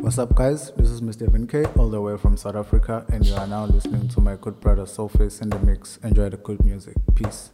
What's up, guys? This is Mr. K, all the way from South Africa, and you are now listening to my good brother Soulface in the mix. Enjoy the good music. Peace.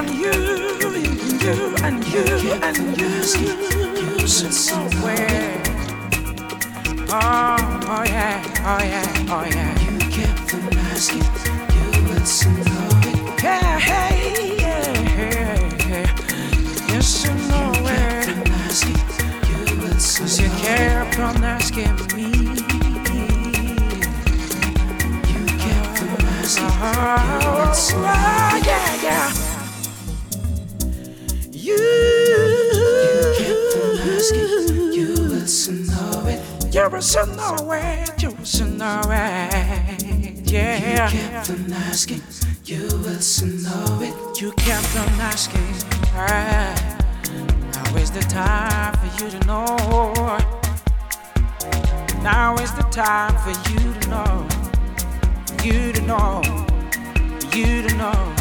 and you, and you and you and you, somewhere. Oh, oh yeah, oh yeah, oh yeah. You kept the asking, you would know it. Yeah, hey, yeah, yeah, yeah. Yes, you know it. Cause you kept on asking me. You kept on asking, uh-huh. you would know Jefferson, alright, Jefferson, alright, yeah. You kept on asking, you also know it. You kept on asking. Ah. Now is the time for you to know. Now is the time for you to know. You to know. You to know.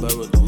Lower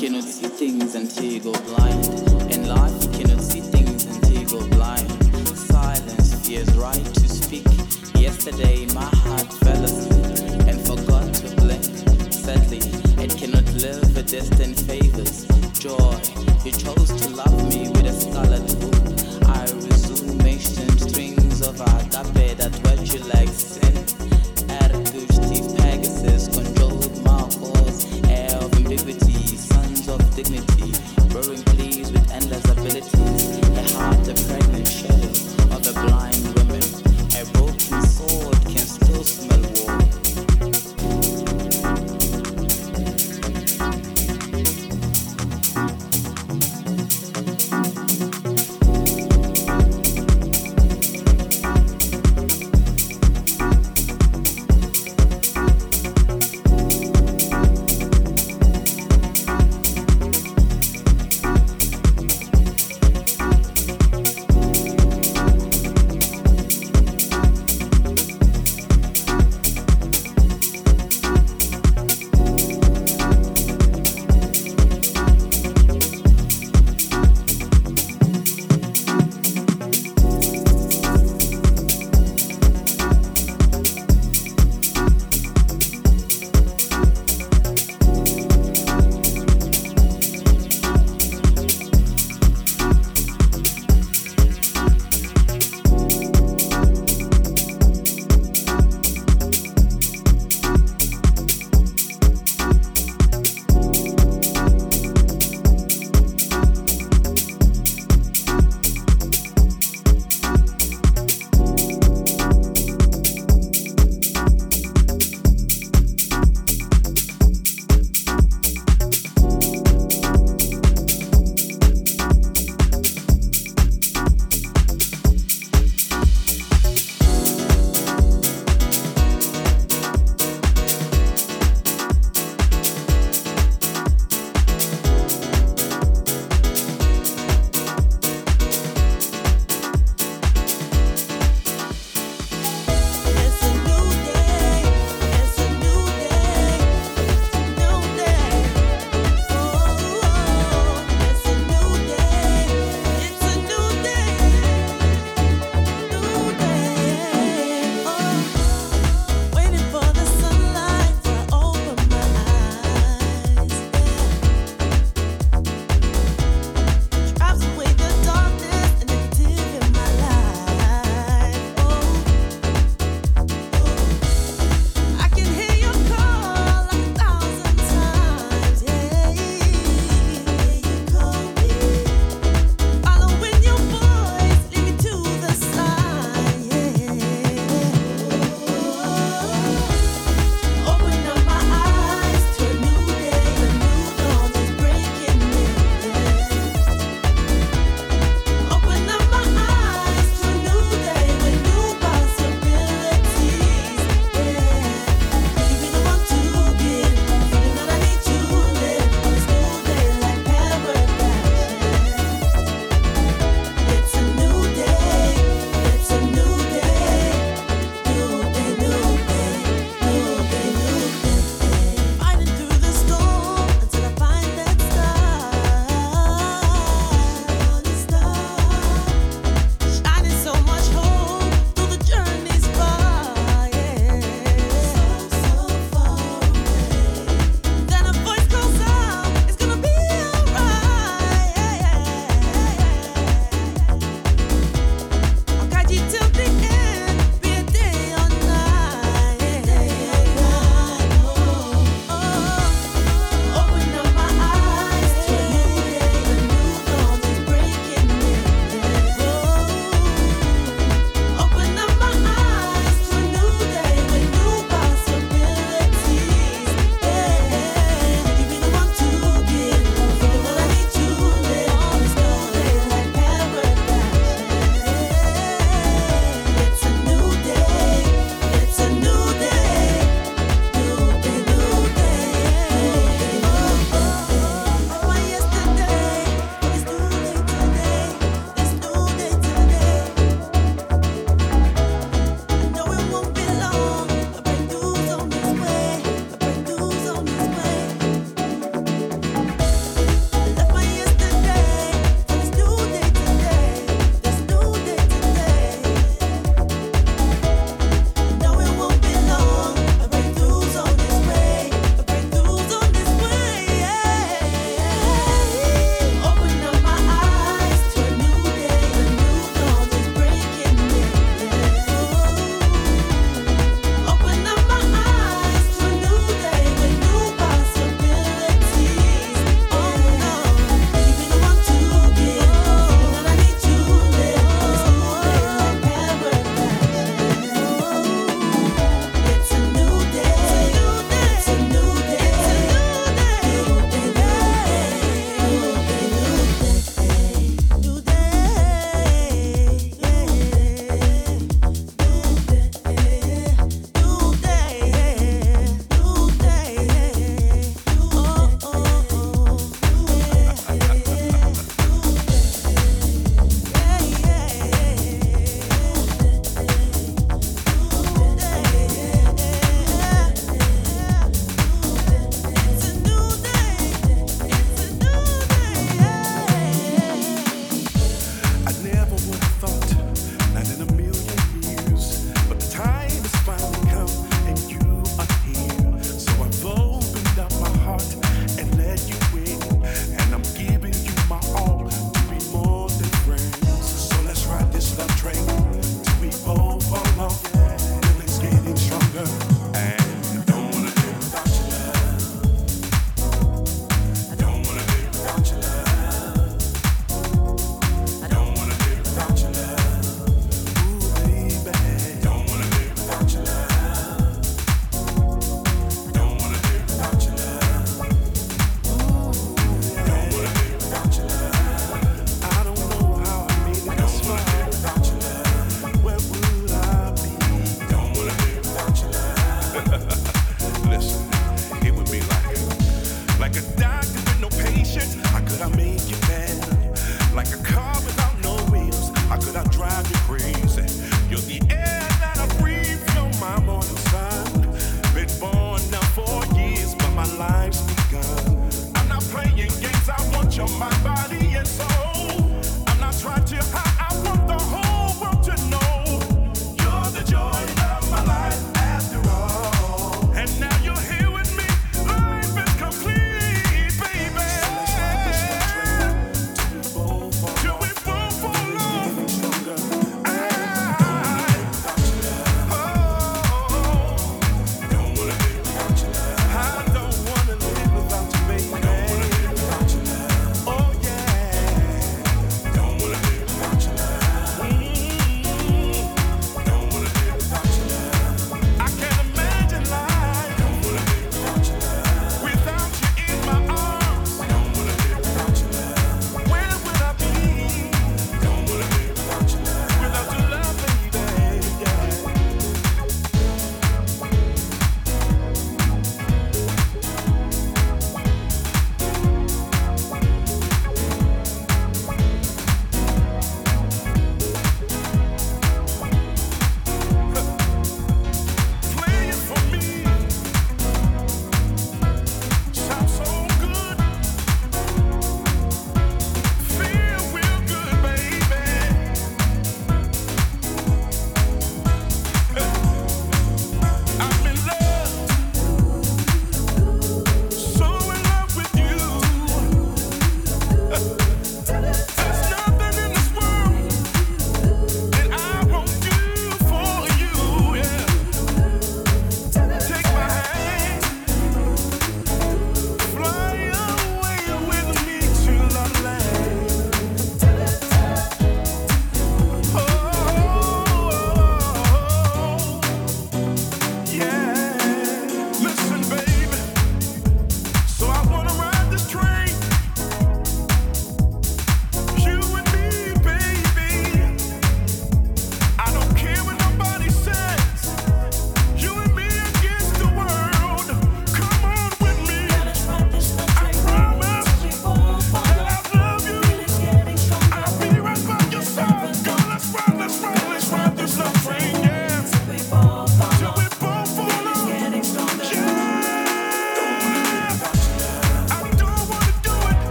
cannot see things until you go blind. In life, you cannot see things until you go blind. Silence feels right to speak. Yesterday, my heart fell asleep and forgot to blink. Sadly, it cannot live with distant favors. Joy, you chose.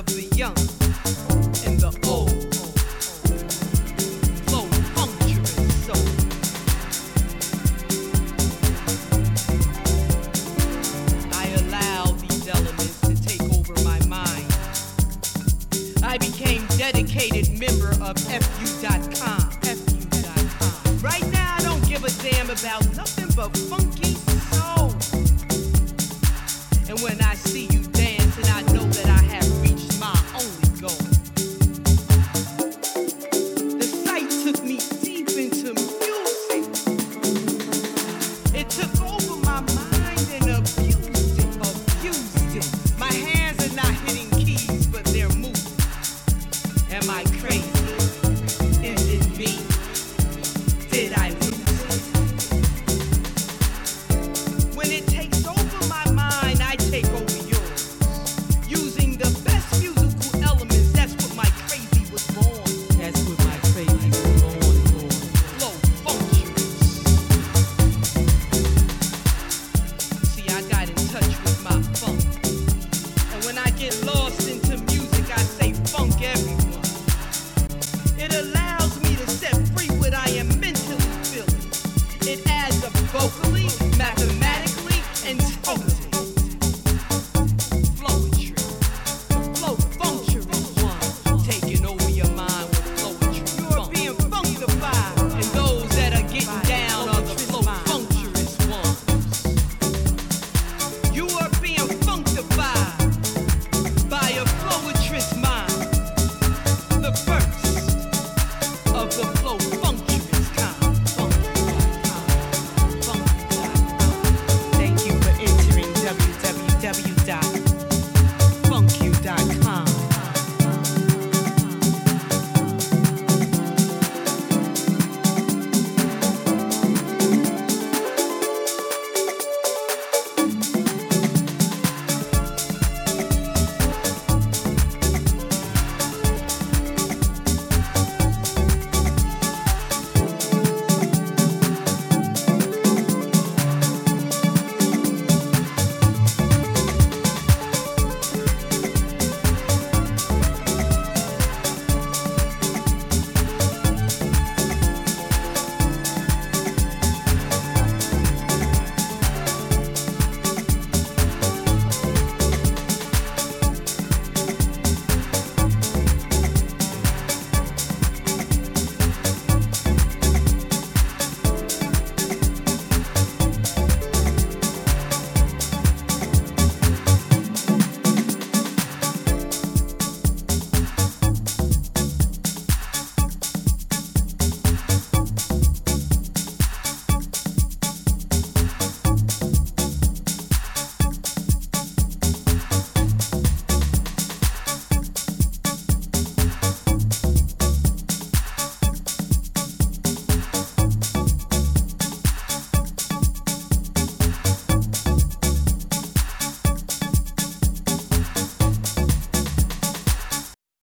of the young.